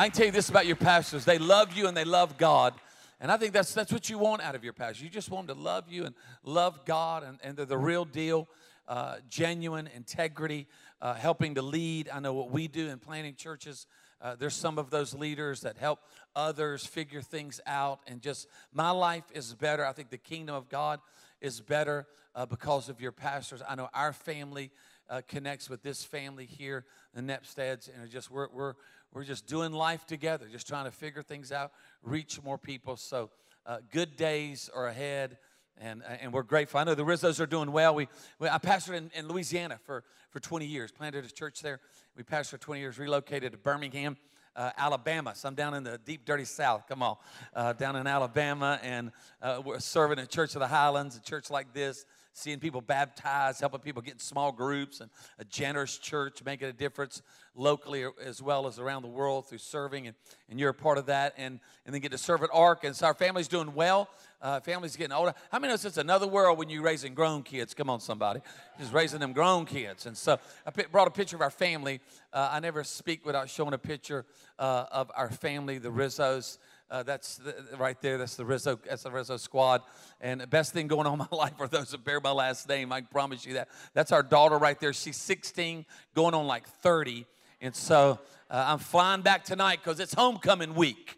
I can tell you this about your pastors. They love you and they love God. And I think that's, that's what you want out of your pastor. You just want them to love you and love God, and, and they're the real deal, uh, genuine integrity, uh, helping to lead. I know what we do in planting churches. Uh, there's some of those leaders that help others figure things out, and just my life is better. I think the kingdom of God is better uh, because of your pastors. I know our family uh, connects with this family here, the Nepsteads, and just we're, we're we're just doing life together, just trying to figure things out, reach more people. So, uh, good days are ahead, and, uh, and we're grateful. I know the Rizzos are doing well. We, we I pastored in, in Louisiana for, for 20 years, planted a church there. We pastored for 20 years, relocated to Birmingham. Uh, Alabama. So I'm down in the deep, dirty South. Come on, uh, down in Alabama, and uh, we're serving at Church of the Highlands, a church like this seeing people baptized, helping people get in small groups, and a generous church making a difference locally as well as around the world through serving. And, and you're a part of that. And, and then get to serve at ARC. And so our family's doing well. Uh, family's getting older. How many of us, it's another world when you're raising grown kids? Come on, somebody. Just raising them grown kids. And so I brought a picture of our family. Uh, I never speak without showing a picture uh, of our family, the Rizzos. Uh, that's the, right there. That's the Rizzo. That's the Rizzo squad. And the best thing going on in my life are those that bear my last name. I promise you that. That's our daughter right there. She's 16, going on like 30. And so uh, I'm flying back tonight because it's homecoming week.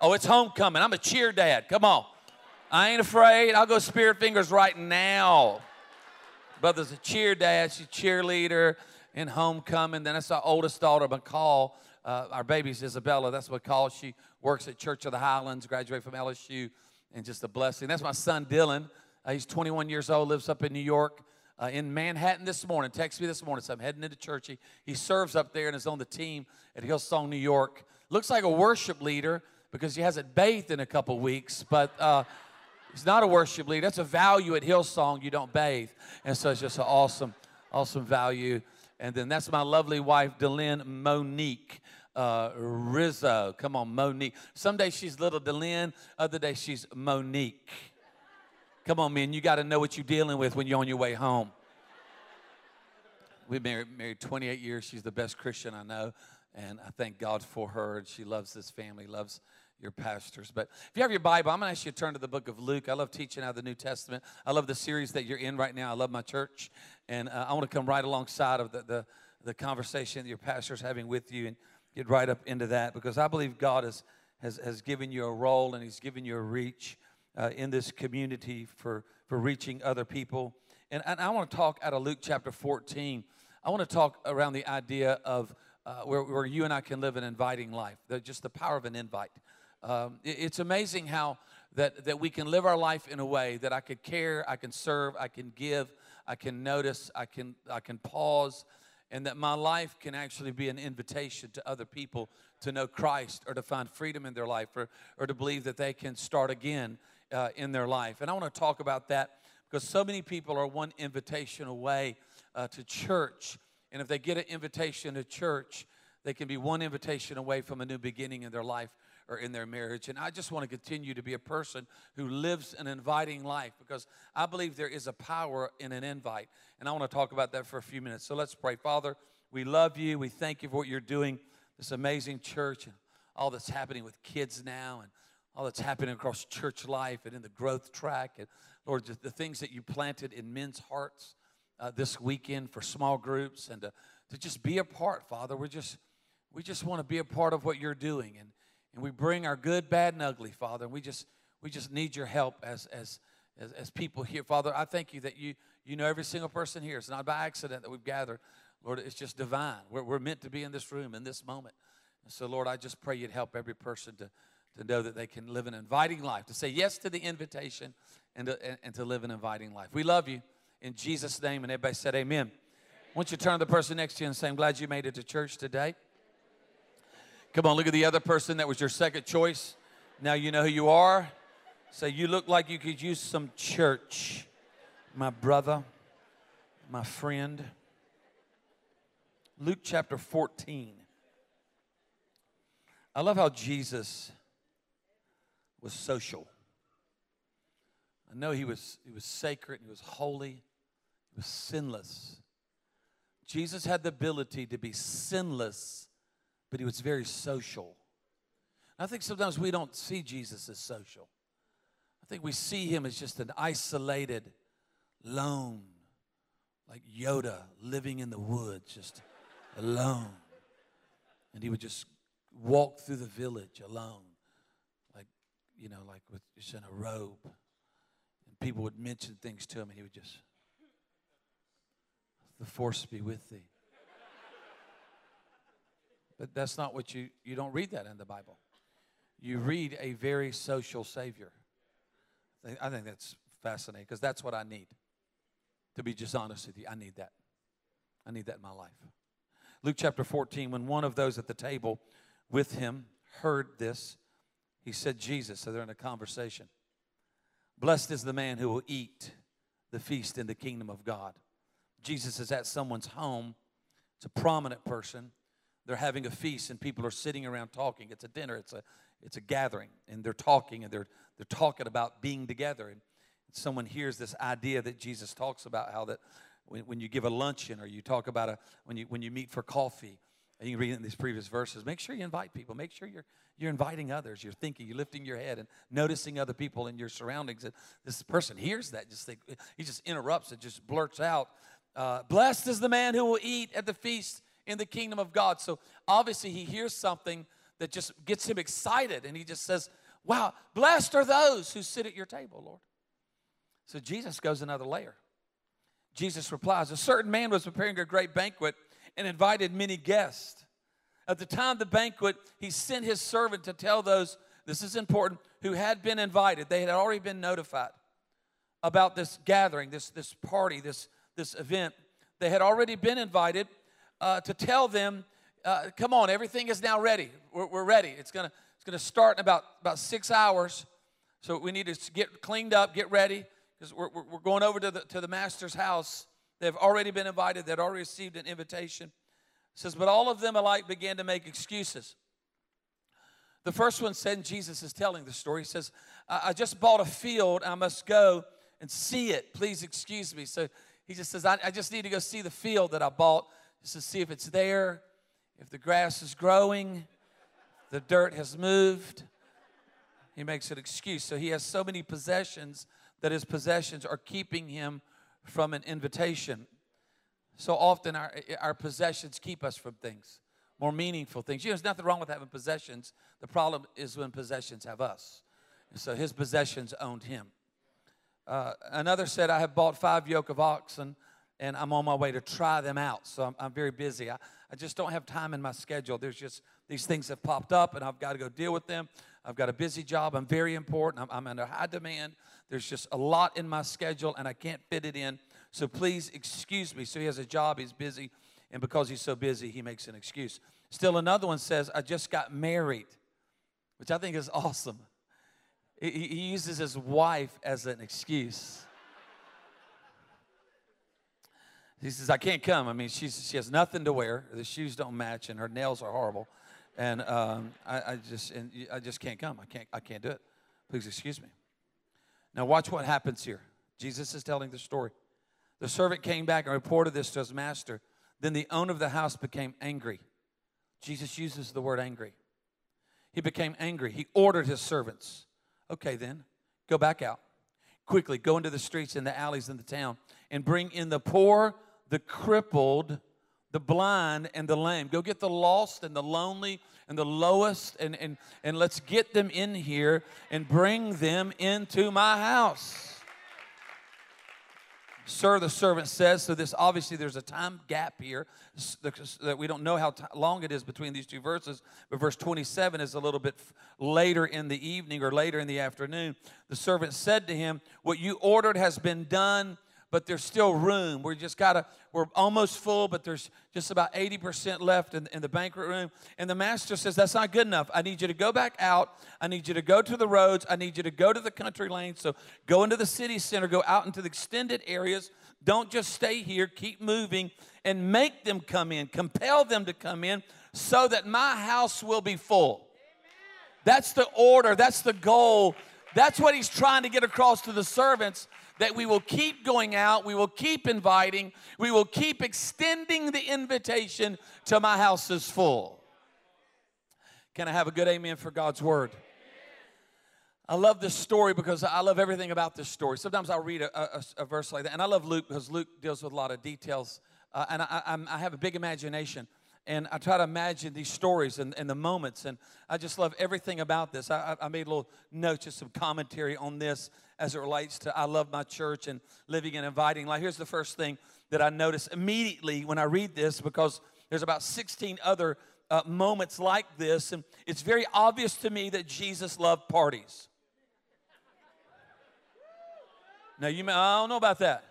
Oh, it's homecoming. I'm a cheer dad. Come on. I ain't afraid. I'll go spirit fingers right now. Brother's a cheer dad. She's cheerleader in homecoming. Then that's our oldest daughter, McCall. Uh, our baby's Isabella. That's what McCall. She works at Church of the Highlands, graduated from LSU, and just a blessing. That's my son Dylan. Uh, he's 21 years old, lives up in New York. Uh, in Manhattan this morning, texted me this morning, so I'm heading into church. He, he serves up there and is on the team at Hillsong, New York. Looks like a worship leader because he hasn't bathed in a couple weeks, but uh, he's not a worship leader. That's a value at Hillsong, you don't bathe. And so it's just an awesome, awesome value. And then that's my lovely wife, DeLynn Monique uh, Rizzo. Come on, Monique. Some days she's little DeLynn, other days she's Monique. Come on, man, you got to know what you're dealing with when you're on your way home. We've been married, married 28 years. She's the best Christian I know, and I thank God for her. And she loves this family, loves your pastors. But if you have your Bible, I'm going to ask you to turn to the book of Luke. I love teaching out of the New Testament. I love the series that you're in right now. I love my church, and uh, I want to come right alongside of the, the, the conversation that your pastor's having with you. And get right up into that because I believe God has, has, has given you a role and He's given you a reach uh, in this community for, for reaching other people. And, and I want to talk out of Luke chapter 14. I want to talk around the idea of uh, where, where you and I can live an inviting life, the, just the power of an invite. Um, it, it's amazing how that, that we can live our life in a way that I could care, I can serve, I can give, I can notice, I can, I can pause, and that my life can actually be an invitation to other people to know Christ or to find freedom in their life or, or to believe that they can start again uh, in their life. And I want to talk about that because so many people are one invitation away uh, to church. And if they get an invitation to church, they can be one invitation away from a new beginning in their life or in their marriage. And I just want to continue to be a person who lives an inviting life because I believe there is a power in an invite. And I want to talk about that for a few minutes. So let's pray. Father, we love you. We thank you for what you're doing, this amazing church, and all that's happening with kids now, and all that's happening across church life and in the growth track. And Lord, the things that you planted in men's hearts uh, this weekend for small groups and to, to just be a part, Father. We're just, we just want to be a part of what you're doing. And and we bring our good, bad, and ugly, Father. And we just we just need your help as as as, as people here, Father. I thank you that you you know every single person here. It's not by accident that we've gathered, Lord. It's just divine. We're, we're meant to be in this room in this moment. And so, Lord, I just pray you'd help every person to to know that they can live an inviting life, to say yes to the invitation, and to, and, and to live an inviting life. We love you in Jesus' name, and everybody said, Amen. Want you turn to the person next to you and say, I'm glad you made it to church today. Come on, look at the other person that was your second choice. Now you know who you are. Say, you look like you could use some church, my brother, my friend. Luke chapter 14. I love how Jesus was social. I know he was, he was sacred, he was holy, he was sinless. Jesus had the ability to be sinless but he was very social. I think sometimes we don't see Jesus as social. I think we see him as just an isolated, lone, like Yoda living in the woods, just alone. And he would just walk through the village alone, like, you know, like with just in a robe. And people would mention things to him, and he would just, the force be with thee. But that's not what you, you don't read that in the Bible. You read a very social Savior. I think that's fascinating because that's what I need. To be just honest with you, I need that. I need that in my life. Luke chapter 14, when one of those at the table with him heard this, he said, Jesus. So they're in a conversation. Blessed is the man who will eat the feast in the kingdom of God. Jesus is at someone's home. It's a prominent person. They're having a feast and people are sitting around talking. It's a dinner, it's a, it's a gathering, and they're talking and they're, they're talking about being together. And someone hears this idea that Jesus talks about how that when, when you give a luncheon or you talk about a, when you, when you meet for coffee, and you read in these previous verses. Make sure you invite people. Make sure you're, you're inviting others. You're thinking, you're lifting your head and noticing other people in your surroundings. And this person hears that, just think, he just interrupts it, just blurts out, uh, Blessed is the man who will eat at the feast in the kingdom of God. So obviously, he hears something that just gets him excited, and he just says, Wow, blessed are those who sit at your table, Lord. So Jesus goes another layer. Jesus replies, A certain man was preparing a great banquet and invited many guests. At the time of the banquet, he sent his servant to tell those, this is important, who had been invited. They had already been notified about this gathering, this, this party, this, this event. They had already been invited uh, to tell them, uh, come on, everything is now ready. We're, we're ready. It's going to it's gonna start in about, about six hours. So we need to get cleaned up, get ready, because we're, we're going over to the, to the master's house They've already been invited, they'd already received an invitation. It says, But all of them alike began to make excuses. The first one said, Jesus is telling the story. He says, I, I just bought a field. I must go and see it. Please excuse me. So he just says, I, I just need to go see the field that I bought just to see if it's there, if the grass is growing, the dirt has moved. He makes an excuse. So he has so many possessions that his possessions are keeping him from an invitation. So often our, our possessions keep us from things, more meaningful things. You know, there's nothing wrong with having possessions. The problem is when possessions have us. And so his possessions owned him. Uh, another said, I have bought five yoke of oxen and I'm on my way to try them out. So I'm, I'm very busy. I, I just don't have time in my schedule. There's just these things have popped up and I've got to go deal with them. I've got a busy job. I'm very important. I'm, I'm under high demand. There's just a lot in my schedule and I can't fit it in. So please excuse me. So he has a job, he's busy, and because he's so busy, he makes an excuse. Still, another one says, I just got married, which I think is awesome. He, he uses his wife as an excuse. He says, I can't come. I mean, she's, she has nothing to wear. The shoes don't match, and her nails are horrible. And um, I, I, just, and I just can't come. I can't, I can't do it. Please excuse me. Now, watch what happens here. Jesus is telling the story. The servant came back and reported this to his master. Then the owner of the house became angry. Jesus uses the word angry. He became angry. He ordered his servants, okay, then, go back out. Quickly, go into the streets and the alleys in the town and bring in the poor, the crippled, the blind, and the lame. Go get the lost and the lonely and the lowest, and, and, and let's get them in here and bring them into my house. Sir, the servant says, so this obviously there's a time gap here that we don't know how long it is between these two verses, but verse 27 is a little bit later in the evening or later in the afternoon. The servant said to him, What you ordered has been done but there's still room. We just gotta, we're almost full, but there's just about 80% left in, in the banquet room. And the master says, That's not good enough. I need you to go back out. I need you to go to the roads. I need you to go to the country lanes. So go into the city center, go out into the extended areas. Don't just stay here, keep moving and make them come in, compel them to come in so that my house will be full. That's the order, that's the goal. That's what he's trying to get across to the servants that we will keep going out, we will keep inviting, we will keep extending the invitation to my house is full. Can I have a good amen for God's word? I love this story because I love everything about this story. Sometimes I'll read a, a, a verse like that, and I love Luke because Luke deals with a lot of details, uh, and I, I, I, have a big imagination, and I try to imagine these stories and, and the moments, and I just love everything about this. I, I made a little note, just some commentary on this as it relates to I love my church and living and inviting life. Here's the first thing that I notice immediately when I read this because there's about 16 other uh, moments like this, and it's very obvious to me that Jesus loved parties. Now, you may, I don't know about that.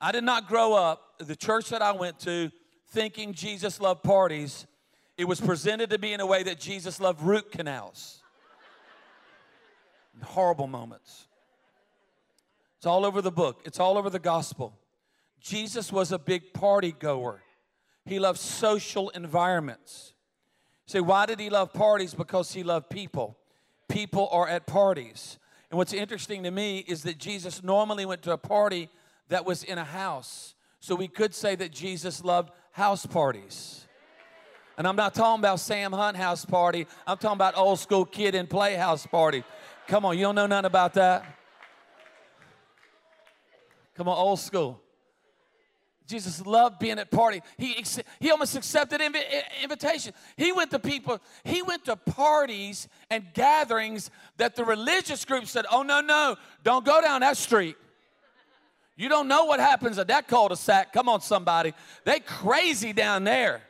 I did not grow up, the church that I went to, thinking Jesus loved parties. It was presented to me in a way that Jesus loved root canals. Horrible moments. It's all over the book, it's all over the gospel. Jesus was a big party goer, he loved social environments. Say, why did he love parties? Because he loved people. People are at parties. And what's interesting to me is that Jesus normally went to a party that was in a house. So we could say that Jesus loved house parties. And I'm not talking about Sam Hunt house party. I'm talking about old school Kid 'n Play house party. Come on, you don't know nothing about that? Come on, old school. Jesus loved being at party. He, he almost accepted invi- invitation. He went to people, he went to parties and gatherings that the religious group said, oh, no, no, don't go down that street. You don't know what happens at that cul-de-sac. Come on, somebody. They crazy down there.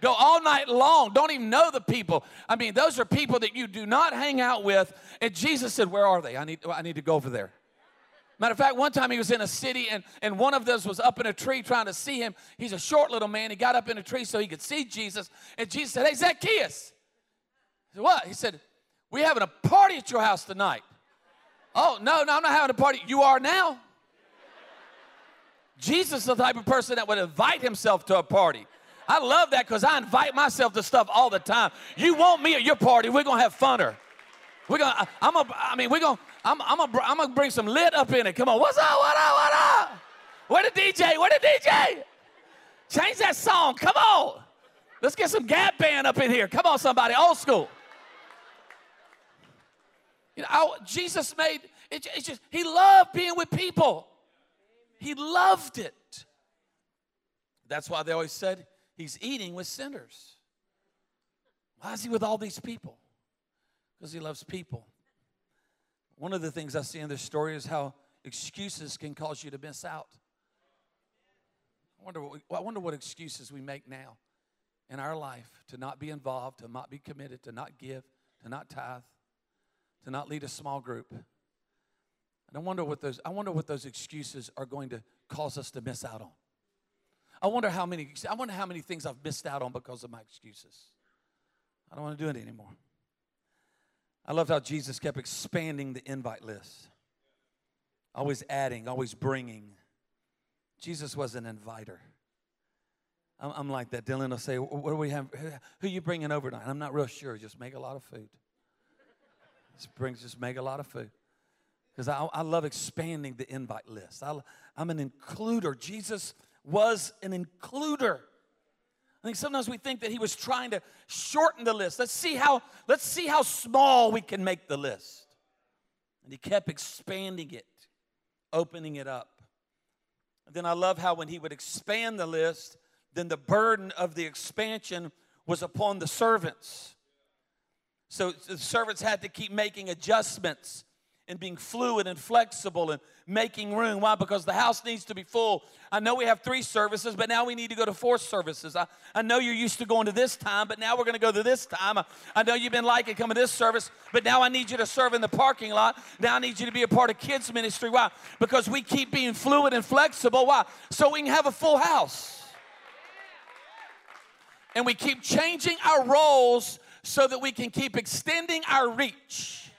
Go all night long. Don't even know the people. I mean, those are people that you do not hang out with. And Jesus said, Where are they? I need, I need to go over there. Matter of fact, one time he was in a city and, and one of those was up in a tree trying to see him. He's a short little man. He got up in a tree so he could see Jesus. And Jesus said, Hey, Zacchaeus. He said, What? He said, We're having a party at your house tonight. Oh, no, no, I'm not having a party. You are now. Jesus is the type of person that would invite himself to a party. I love that because I invite myself to stuff all the time. You want me at your party, we're gonna have funner. We're gonna, I'm a, I mean, we're gonna, I'm, I'm, gonna, I'm gonna bring some lit up in it. Come on, what's up? What up? What up? Where the DJ? Where the DJ? Change that song. Come on. Let's get some Gap Band up in here. Come on, somebody, old school. You know, Jesus made it, it's just he loved being with people. He loved it. That's why they always said he's eating with sinners. Why is he with all these people? Because he loves people. One of the things I see in this story is how excuses can cause you to miss out. I wonder what, I wonder what excuses we make now in our life to not be involved, to not be committed, to not give, to not tithe, to not lead a small group. And I wonder what those I wonder what those excuses are going to cause us to miss out on. I wonder how many I wonder how many things I've missed out on because of my excuses. I don't want to do it anymore. I loved how Jesus kept expanding the invite list, always adding, always bringing. Jesus was an inviter. I'm, I'm like that. Dylan will say, "What do we have? Who you bringing over tonight?" I'm not real sure. Just make a lot of food. Just bring, just make a lot of food. Because I, I love expanding the invite list. I, I'm an includer. Jesus was an includer. I think sometimes we think that he was trying to shorten the list. Let's see how let's see how small we can make the list. And he kept expanding it, opening it up. And then I love how when he would expand the list, then the burden of the expansion was upon the servants. So the servants had to keep making adjustments and being fluid and flexible and making room. Why? Because the house needs to be full. I know we have three services, but now we need to go to four services. I, I know you're used to going to this time, but now we're going to go to this time. I, I know you've been liking coming to this service, but now I need you to serve in the parking lot. Now I need you to be a part of kids' ministry. Why? Because we keep being fluid and flexible. Why? So we can have a full house. And we keep changing our roles so that we can keep extending our reach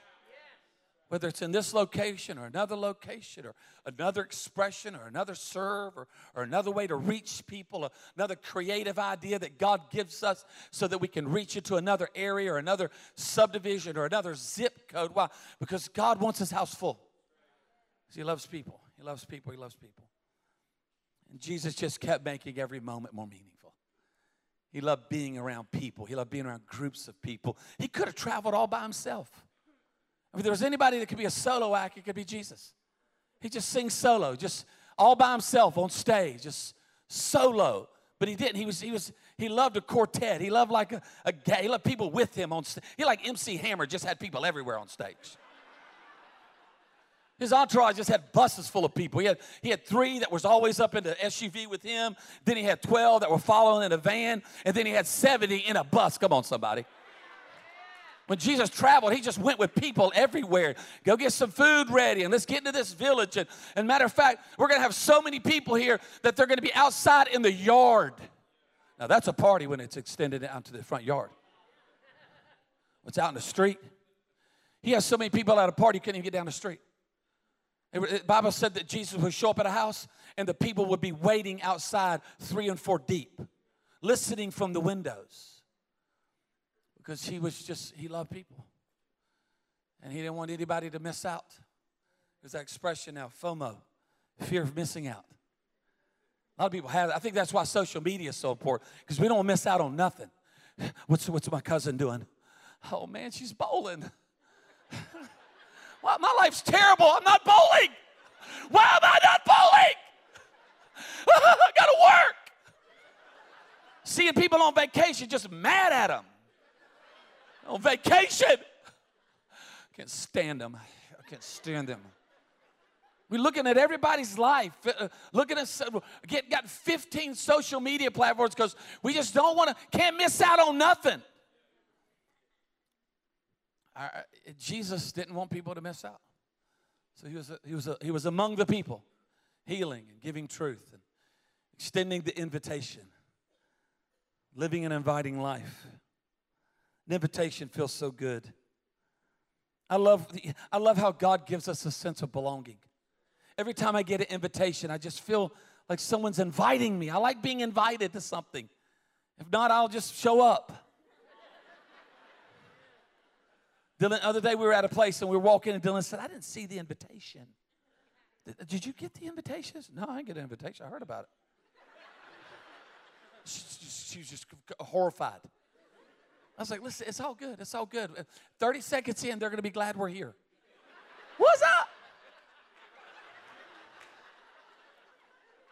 whether it's in this location or another location or another expression or another serve or, or another way to reach people, another creative idea that God gives us so that we can reach into another area or another subdivision or another zip code. Why? Because God wants his house full. He loves people. He loves people. He loves people. And Jesus just kept making every moment more meaningful. He loved being around people. He loved being around groups of people. He could have traveled all by himself. If there was anybody that could be a solo act, it could be Jesus. He just sings solo, just all by himself on stage, just solo. But he didn't. He was, he was, he loved a quartet. He loved like a, a He loved people with him on stage. He like MC Hammer, just had people everywhere on stage. His entourage just had buses full of people. He had, he had three that was always up in the SUV with him. Then he had 12 that were following in a van. And then he had 70 in a bus. Come on, somebody. When Jesus traveled, he just went with people everywhere. Go get some food ready and let's get into this village. And, and matter of fact, we're going to have so many people here that they're going to be outside in the yard. Now, that's a party when it's extended out to the front yard. What's out in the street? He has so many people at a party, he couldn't even get down the street. The Bible said that Jesus would show up at a house and the people would be waiting outside three and four deep, listening from the windows. Because he was just, he loved people. And he didn't want anybody to miss out. There's that expression now, FOMO, fear of missing out. A lot of people have I think that's why social media is so important, because we don't miss out on nothing. What's, what's my cousin doing? Oh man, she's bowling. Well, my life's terrible. I'm not bowling. Why am I not bowling? I got to work. Seeing people on vacation, just mad at them. On vacation. Can't stand them. I can't stand them. We're looking at everybody's life, uh, uh looking at get got 15 social media platforms because we just don't want to, can't miss out on nothing. Jesus didn't want people to miss out. So he was, a, he, was a, he was among the people, healing and giving truth and extending the invitation, living an inviting life. An invitation feels so good. I love, I love how God gives us a sense of belonging. Every time I get an invitation, I just feel like someone's inviting me. I like being invited to something. If not, I'll just show up. DeLynn, other day we were at a place and we were walking, and DeLynn said, I didn't see the invitation. Did, did you get the invitations? No, I didn't get an invitation. I heard about it. She, she was just horrified. I was like, listen, it's all good. It's all good. 30 seconds in, they're going to be glad we're here. What's up?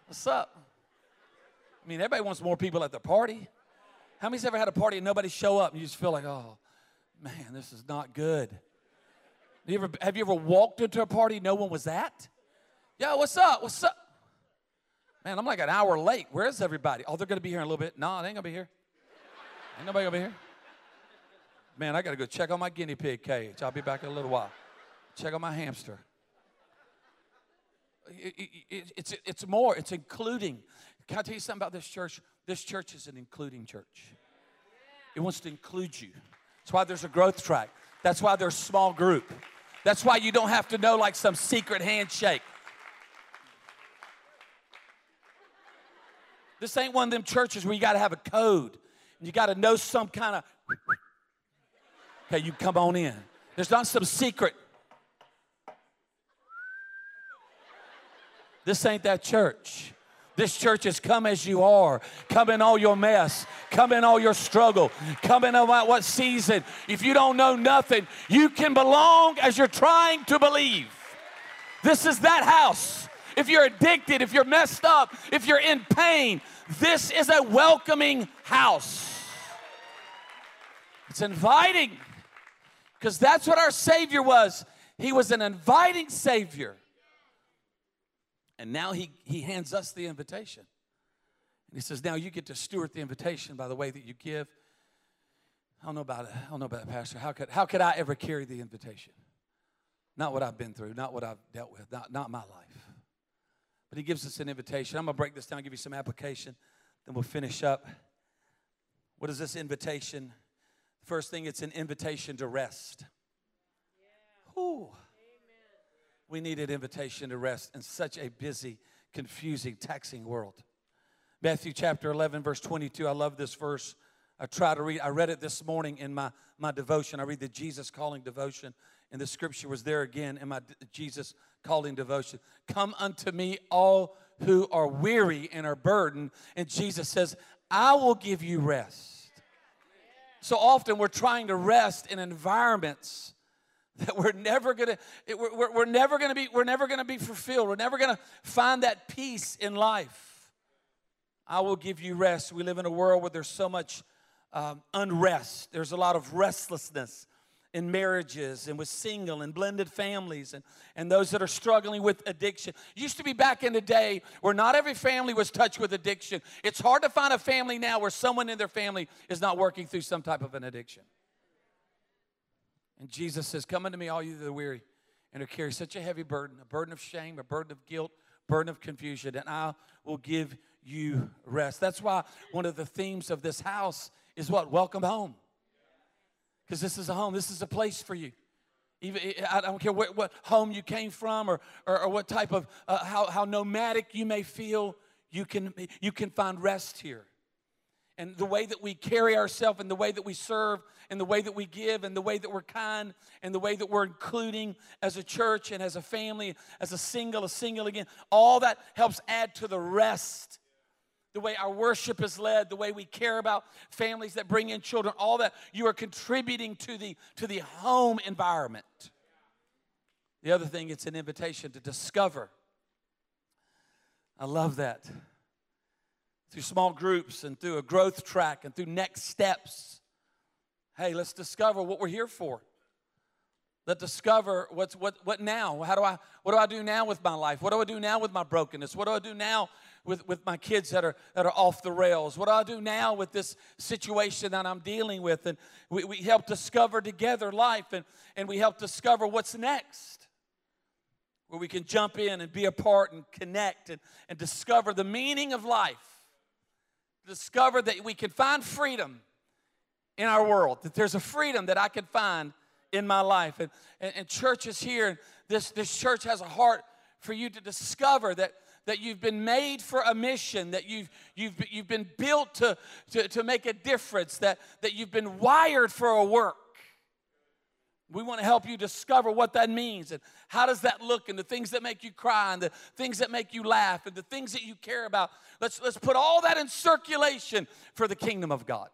What's up? I mean, everybody wants more people at the party. How many's ever had a party and nobody show up and you just feel like, oh, man, this is not good. Have you ever, have you ever walked into a party no one was at? Yo, what's up? What's up? Man, I'm like an hour late. Where's everybody? Oh, they're going to be here in a little bit. No, they ain't going to be here. Ain't nobody going to be here. Man, I got to go check on my guinea pig cage. I'll be back in a little while. Check on my hamster. It, it, it, it's, it's more, it's including. Can I tell you something about this church? This church is an including church. It wants to include you. That's why there's a growth track. That's why there's small group. That's why you don't have to know like some secret handshake. This ain't one of them churches where you got to have a code and you got to know some kind of. Okay, you come on in. There's not some secret. This ain't that church. This church is come as you are. Come in all your mess. Come in all your struggle. Come in about what season. If you don't know nothing, you can belong as you're trying to believe. This is that house. If you're addicted, if you're messed up, if you're in pain, this is a welcoming house. It's inviting because that's what our Savior was. He was an inviting Savior. And now he, he hands us the invitation. And he says, Now you get to steward the invitation by the way that you give. I don't know about it. I don't know about it, Pastor. How could, how could I ever carry the invitation? Not what I've been through, not what I've dealt with, not, not my life. But he gives us an invitation. I'm going to break this down, give you some application, then we'll finish up. What is this invitation? First thing, it's an invitation to rest. We need an invitation to rest in such a busy, confusing, taxing world. Matthew chapter 11, verse 22. I love this verse. I try to read. I read it this morning in my, my devotion. I read the Jesus calling devotion, and the scripture was there again in my Jesus calling devotion. Come unto me, all who are weary and are burdened. And Jesus says, I will give you rest. So often we're trying to rest in environments that we're never gonna we're, we're, we're never gonna be we're never gonna be fulfilled. We're never gonna find that peace in life. I will give you rest. We live in a world where there's so much um, unrest. There's a lot of restlessness in marriages and with single and blended families and, and those that are struggling with addiction. Used to be back in the day where not every family was touched with addiction. It's hard to find a family now where someone in their family is not working through some type of an addiction. And Jesus says, Come unto me, all you that are weary and are carry such a heavy burden, a burden of shame, a burden of guilt, burden of confusion, and I will give you rest. That's why one of the themes of this house is what? Welcome home. Because this is a home, this is a place for you. Even, I don't care what, what home you came from or, or, or what type of, uh, how, how nomadic you may feel, you can, you can find rest here and the way that we carry ourselves and the way that we serve and the way that we give and the way that we're kind and the way that we're including as a church and as a family, as a single, a single again, all that helps add to the rest. The way our worship is led, the way we care about families that bring in children, all that you are contributing to the to the home environment. The other thing, it's an invitation to discover. I love that through small groups and through a growth track and through next steps. Hey, let's discover what we're here for. Let's discover what's what what now? How do I what do I do now with my life? What do I do now with my brokenness? What do I do now with, with my kids that are that are off the rails? What do I do now with this situation that I'm dealing with? And we, we help discover together life and, and we help discover what's next. Where we can jump in and be a part and connect and, and discover the meaning of life discover that we can find freedom in our world, that there's a freedom that I can find in my life. And, and, and churches here, this, this church has a heart for you to discover that, that you've been made for a mission, that you've, you've, you've been built to, to, to make a difference, that, that you've been wired for a work. We want to help you discover what that means and how does that look and the things that make you cry and the things that make you laugh and the things that you care about. Let's, let's put all that in circulation for the kingdom of God.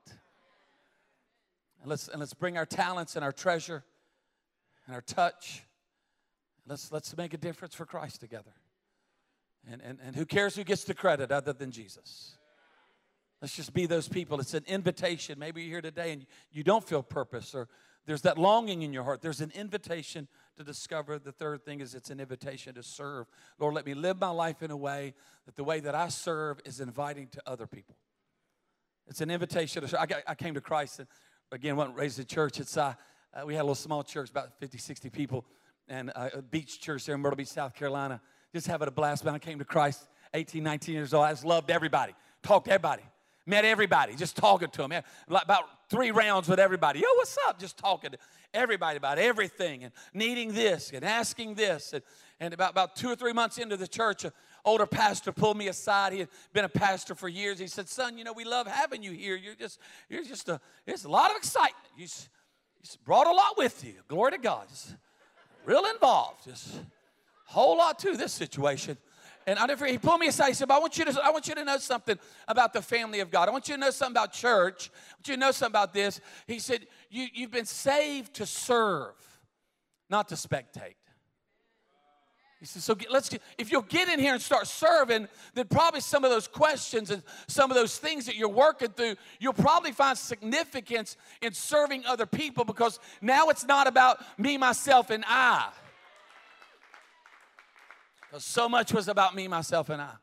And let's, and let's bring our talents and our treasure and our touch. Let's, let's make a difference for Christ together. And, and, and who cares who gets the credit other than Jesus? Let's just be those people. It's an invitation. Maybe you're here today and you don't feel purpose or there's that longing in your heart. There's an invitation to discover. The third thing is it's an invitation to serve. Lord, let me live my life in a way that the way that I serve is inviting to other people. It's an invitation to serve. I, got, I came to Christ and again, wasn't raised in church. It's uh, uh, we had a little small church, about 50, 60 people, and uh, a beach church there in Myrtle Beach, South Carolina. Just having a blast. When I came to Christ, 18, 19 years old, I just loved everybody, talked to everybody. Met everybody, just talking to them. About three rounds with everybody. Yo, what's up? Just talking to everybody about everything and needing this and asking this. And, and about, about two or three months into the church, an older pastor pulled me aside. He had been a pastor for years. He said, Son, you know, we love having you here. You're just, you're just a, there's a lot of excitement. You, you brought a lot with you. Glory to God. Just real involved. Just whole lot to this situation. And I never, he pulled me aside. He said, I want, you to, I want you to know something about the family of God. I want you to know something about church. I want you to know something about this. He said, you, You've been saved to serve, not to spectate. He said, so get, let's get, if you'll get in here and start serving, then probably some of those questions and some of those things that you're working through, you'll probably find significance in serving other people because now it's not about me, myself, and I. Because so much was about me, myself, and I.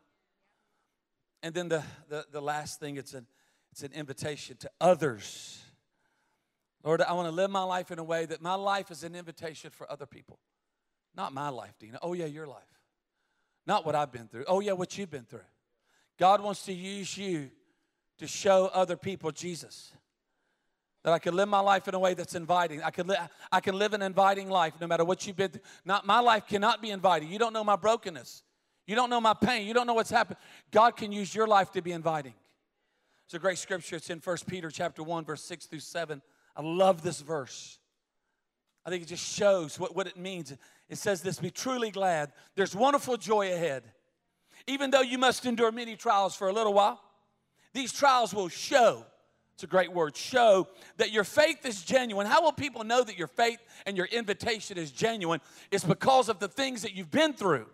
And then the, the, the last thing, it's an, it's an invitation to others. Lord, I want to live my life in a way that my life is an invitation for other people. Not my life, Dino. Oh, yeah, your life. Not what I've been through. Oh, yeah, what you've been through. God wants to use you to show other people Jesus. That I can live my life in a way that's inviting. I can, li- I can live an inviting life no matter what you've been through. Not, my life cannot be inviting. You don't know my brokenness. You don't know my pain. You don't know what's happened. God can use your life to be inviting. It's a great scripture. It's in 1 Peter chapter 1, verse 6 through 7. I love this verse. I think it just shows what, what it means. It says this Be truly glad. There's wonderful joy ahead. Even though you must endure many trials for a little while, These trials will show, it's a great word, show that your faith is genuine. How will people know that your faith and your invitation is genuine? It's because of the things that you've been through.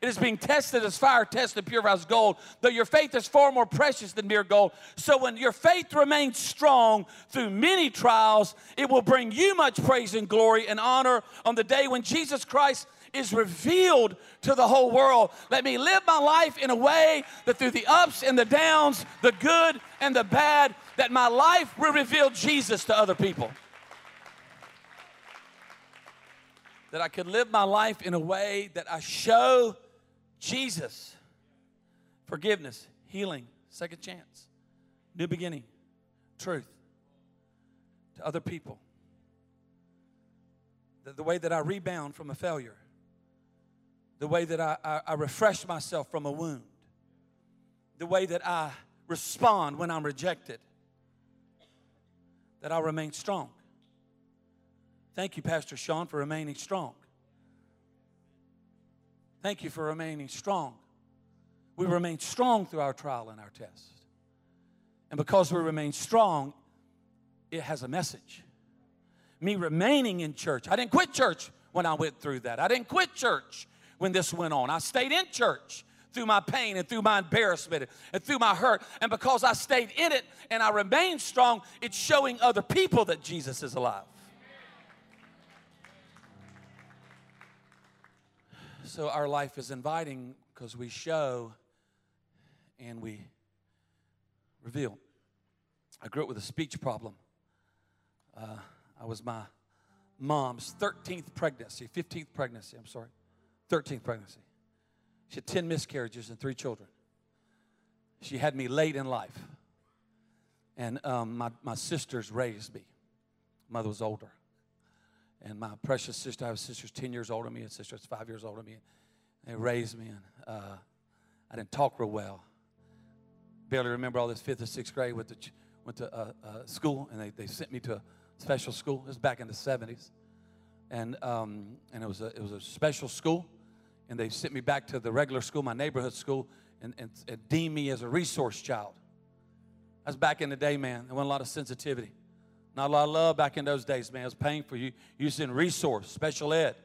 It is being tested as fire tested purifies gold, though your faith is far more precious than mere gold. So when your faith remains strong through many trials, it will bring you much praise and glory and honor on the day when Jesus Christ is revealed to the whole world. Let me live my life in a way that through the ups and the downs, the good and the bad, that my life will reveal Jesus to other people. That I could live my life in a way that I show Jesus. Forgiveness, healing, second chance, new beginning, truth to other people. The, the way that I rebound from a failure, the way that I, I, I refresh myself from a wound, the way that I respond when I'm rejected, that I remain strong. Thank you, Pastor Sean, for remaining strong. Thank you for remaining strong. We remain strong through our trial and our test. And because we remain strong, it has a message. Me remaining in church, I didn't quit church when I went through that. I didn't quit church when this went on. I stayed in church through my pain and through my embarrassment and through my hurt. And because I stayed in it and I remained strong, it's showing other people that Jesus is alive. So our life is inviting because we show and we reveal. I grew up with a speech problem. Uh, I was my mom's 13th pregnancy, 15th pregnancy, I'm sorry, 13th pregnancy. She had 10 miscarriages and three children. She had me late in life. And um, my, my sisters raised me. Mother was older. And my precious sister, I have a sister 10 years older than me, a sister that's five years older than me. They raised me, and uh, I didn't talk real well. Barely remember all this fifth or sixth grade. Went to, went to uh, uh, school, and they, they sent me to a special school. This was back in the 70s. And, um, and it, was a, it was a special school. And they sent me back to the regular school, my neighborhood school, and, and, and deemed me as a resource child. That's back in the day, man. There wasn't a lot of sensitivity. Not a lot of love back in those days, man. It was painful. You using resource, special ed.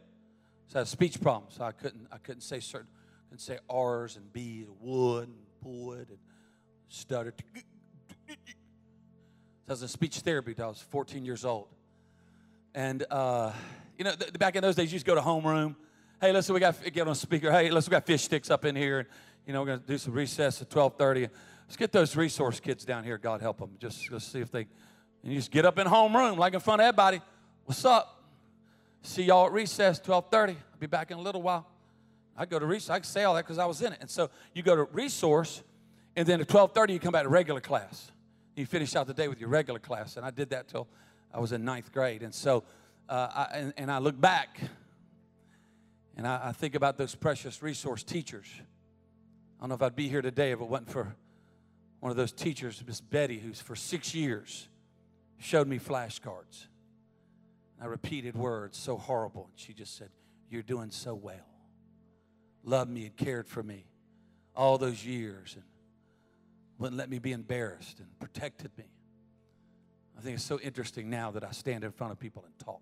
So I had speech problems. So I couldn't I couldn't say certain couldn't say R's and B's, would and would and stuttered. So I was in speech therapy I was 14 years old. And uh, you know, th- back in those days, you to go to homeroom. Hey, listen, we got to get on speaker. Hey, listen, we got fish sticks up in here, you know, we're gonna do some recess at 12:30. Let's get those resource kids down here. God help them. Just, let's see if they and you just get up in homeroom, like in front of everybody. What's up? See y'all at recess, 1230. I'll be back in a little while. I go to recess. I can say all that because I was in it. And so you go to resource, and then at 1230 you come back to regular class. You finish out the day with your regular class. And I did that till I was in ninth grade. And so, uh, I, and, and, I look back, and I, I think about those precious resource teachers. I don't know if I'd be here today if it wasn't for one of those teachers, Miss Betty, who's for six years showed me flashcards. I repeated words so horrible. And she just said, You're doing so well. Loved me and cared for me all those years and wouldn't let me be embarrassed and protected me. I think it's so interesting now that I stand in front of people and talk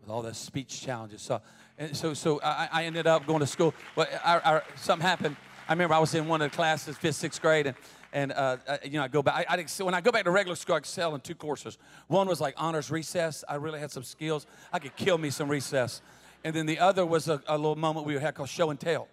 with all the speech challenges. So, and so, so I, I ended up going to school. I, I, something happened. I remember I was in one of the classes, fifth, sixth grade, and and uh, you know, I go back. I, I, when I go back to regular school, I excel in two courses. One was like honors recess. I really had some skills. I could kill me some recess. And then the other was a, a little moment we had called show and tell.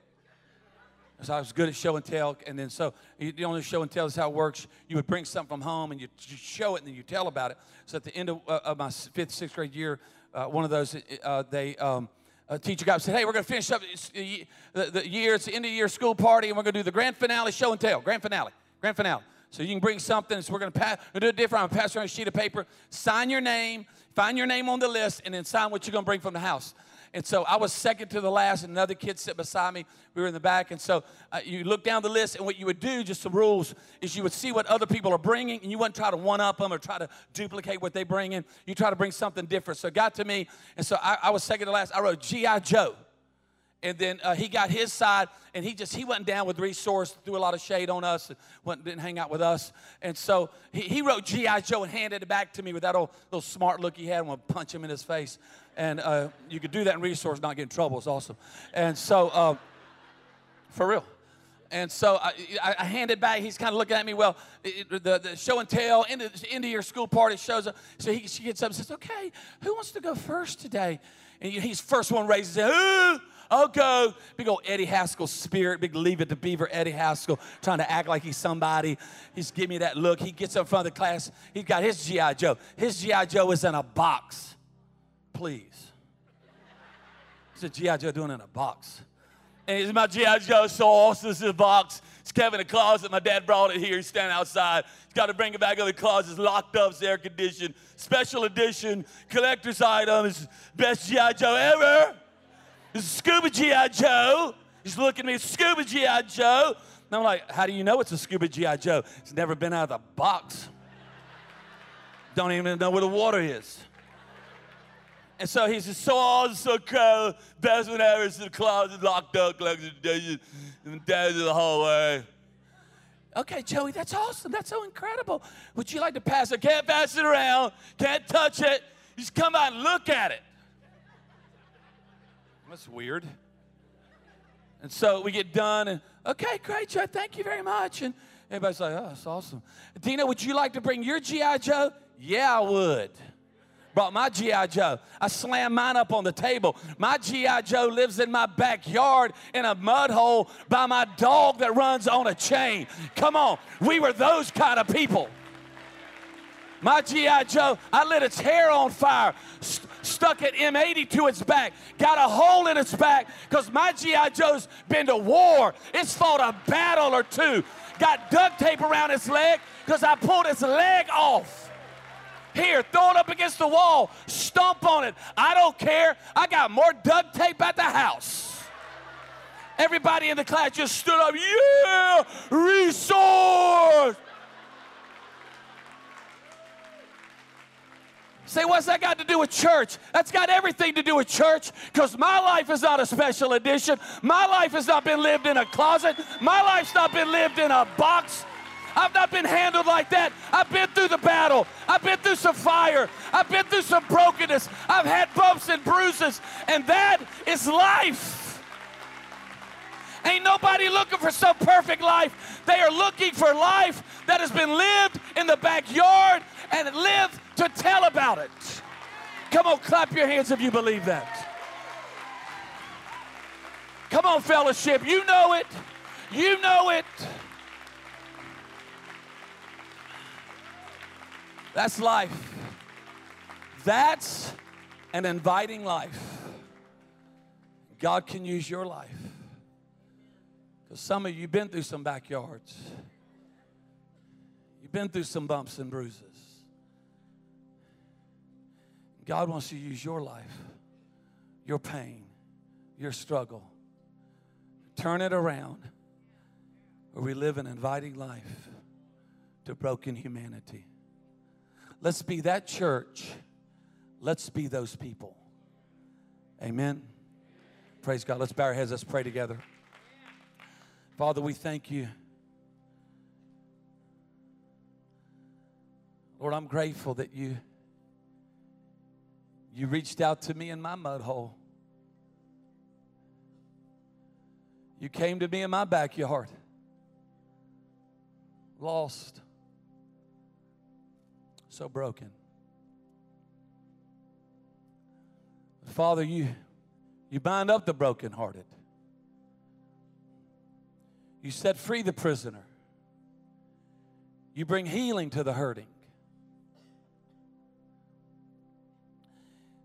So I was good at show and tell. And then so the only show and tell is how it works. You would bring something from home and you show it and then you tell about it. So at the end of, uh, of my fifth, sixth grade year, uh, one of those, uh, they, um, a teacher got said, hey, we're going to finish up the, the year. It's the end of year school party and we're going to do the grand finale show and tell, grand finale. Grand finale. So you can bring something. So we're going to pass, we're gonna do it different. I'm going to pass around a sheet of paper. Sign your name. Find your name on the list, and then sign what you're going to bring from the house. And so I was second to the last, and another kid sat beside me. We were in the back. And so uh, you look down the list, and what you would do, just some rules, is you would see what other people are bringing, and you wouldn't try to one up them or try to duplicate what they bring in. You try to bring something different. So it got to me, and so I, I was second to last. I wrote G.I. Joe. And then uh, he got his side, and he just he went down with resource, threw a lot of shade on us, and went, didn't hang out with us. And so he, he wrote GI Joe and handed it back to me with that old little smart look he had. I'm gonna punch him in his face. And uh, you could do that in resource, not get in trouble. It's awesome. And so, uh, for real. And so I, I, I handed back. He's kind of looking at me. Well, it, the, the show and tell end of, end of your school party shows up. So he, she gets up and says, "Okay, who wants to go first today?" And he's first one raises his hand. I'll go. Big old Eddie Haskell spirit, big leave it to Beaver Eddie Haskell, trying to act like he's somebody. He's giving me that look. He gets up in front of the class. He's got his G.I. Joe. His G.I. Joe is in a box. Please. What's a G.I. Joe doing it in a box? And he's my G.I. Joe awesome. This is a box. It's Kevin in the closet. My dad brought it here. He's standing outside. He's got to bring it back in the closet. It's locked up. It's air conditioned. Special edition. Collector's item. It's best G.I. Joe ever. Is Scuba G.I. Joe. He's looking at me, Scuba G.I. Joe. And I'm like, how do you know it's a Scuba G.I. Joe? It's never been out of the box. Don't even know where the water is. And so he's just so awesome, so cool. Best one ever. It's in the closet, locked up, collected dishes, and down to the hallway. Okay, Joey, that's awesome. That's so incredible. Would you like to pass it? Can't pass it around. Can't touch it. Just come out and look at it. That's weird. And so we get done, and okay, great, Joe. Thank you very much. And everybody's like, oh, that's awesome. Dino, would you like to bring your G.I. Joe? Yeah, I would. Brought my G.I. Joe. I slammed mine up on the table. My G.I. Joe lives in my backyard in a mud hole by my dog that runs on a chain. Come on, we were those kind of people. My G.I. Joe, I lit its hair on fire, st- stuck an M80 to its back, got a hole in its back because my G.I. Joe's been to war. It's fought a battle or two. Got duct tape around its leg because I pulled its leg off. Here, throw it up against the wall, stomp on it. I don't care. I got more duct tape at the house. Everybody in the class just stood up. Yeah, resource. Say, what's that got to do with church? That's got everything to do with church because my life is not a special edition. My life has not been lived in a closet. My life's not been lived in a box. I've not been handled like that. I've been through the battle. I've been through some fire. I've been through some brokenness. I've had bumps and bruises, and that is life. Ain't nobody looking for some perfect life. They are looking for life that has been lived in the backyard and lived to tell about it. Come on, clap your hands if you believe that. Come on, fellowship. You know it. You know it. That's life. That's an inviting life. God can use your life. Because some of you have been through some backyards. You've been through some bumps and bruises. God wants to use your life, your pain, your struggle. Turn it around where we live an inviting life to broken humanity. Let's be that church. Let's be those people. Amen. Praise God. Let's bow our heads. Let's pray together. Father, we thank you. Lord, I'm grateful that you you reached out to me in my mud hole. You came to me in my backyard. Lost. So broken. Father, you you bind up the brokenhearted. You set free the prisoner. You bring healing to the hurting.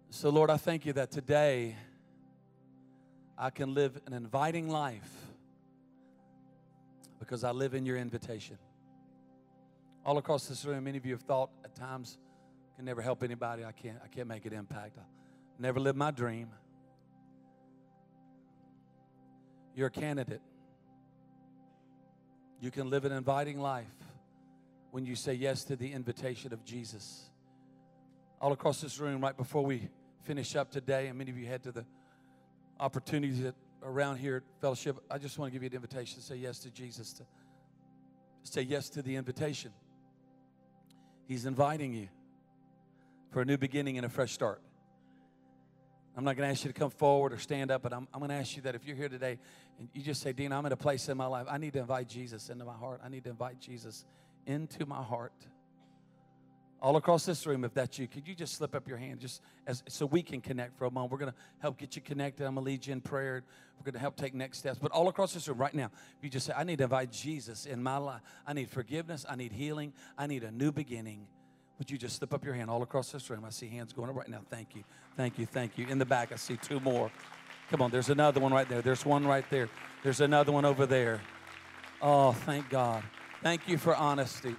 So, Lord, I thank you that today I can live an inviting life because I live in your invitation. All across this room, many of you have thought at times, can never help anybody. I can't, I can't make an impact. I never live my dream. You're a candidate. You can live an inviting life when you say yes to the invitation of Jesus. All across this room, right before we finish up today, and many of you had to the opportunities to around here at Fellowship, I just want to give you an invitation to say yes to Jesus, to say yes to the invitation. He's inviting you for a new beginning and a fresh start. I'm not going to ask you to come forward or stand up, but I'm, I'm going to ask you that if you're here today and you just say, Dean, I'm in a place in my life, I need to invite Jesus into my heart. I need to invite Jesus into my heart. All across this room, if that's you, could you just slip up your hand just as so we can connect for a moment? We're going to help get you connected. I'm going to lead you in prayer. We're going to help take next steps. But all across this room right now, if you just say, I need to invite Jesus in my life, I need forgiveness, I need healing, I need a new beginning. Would you just slip up your hand all across this room? I see hands going up right now. Thank you. Thank you. Thank you. In the back, I see two more. Come on, there's another one right there. There's one right there. There's another one over there. Oh, thank God. Thank you for honesty.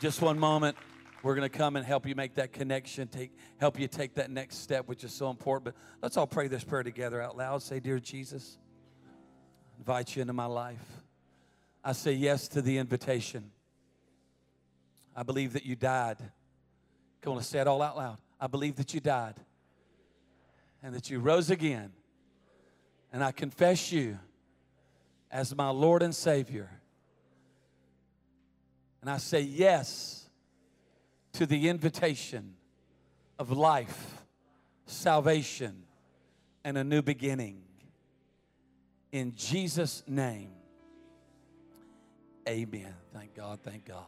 Just one moment. We're going to come and help you make that connection, take, help you take that next step, which is so important. But let's all pray this prayer together out loud. Say, Dear Jesus, invite you into my life. I say yes to the invitation. I believe that you died. Come on, say it all out loud. I believe that you died and that you rose again. And I confess you as my Lord and Savior. And I say yes to the invitation of life, salvation, and a new beginning. In Jesus' name, amen. Thank God, thank God.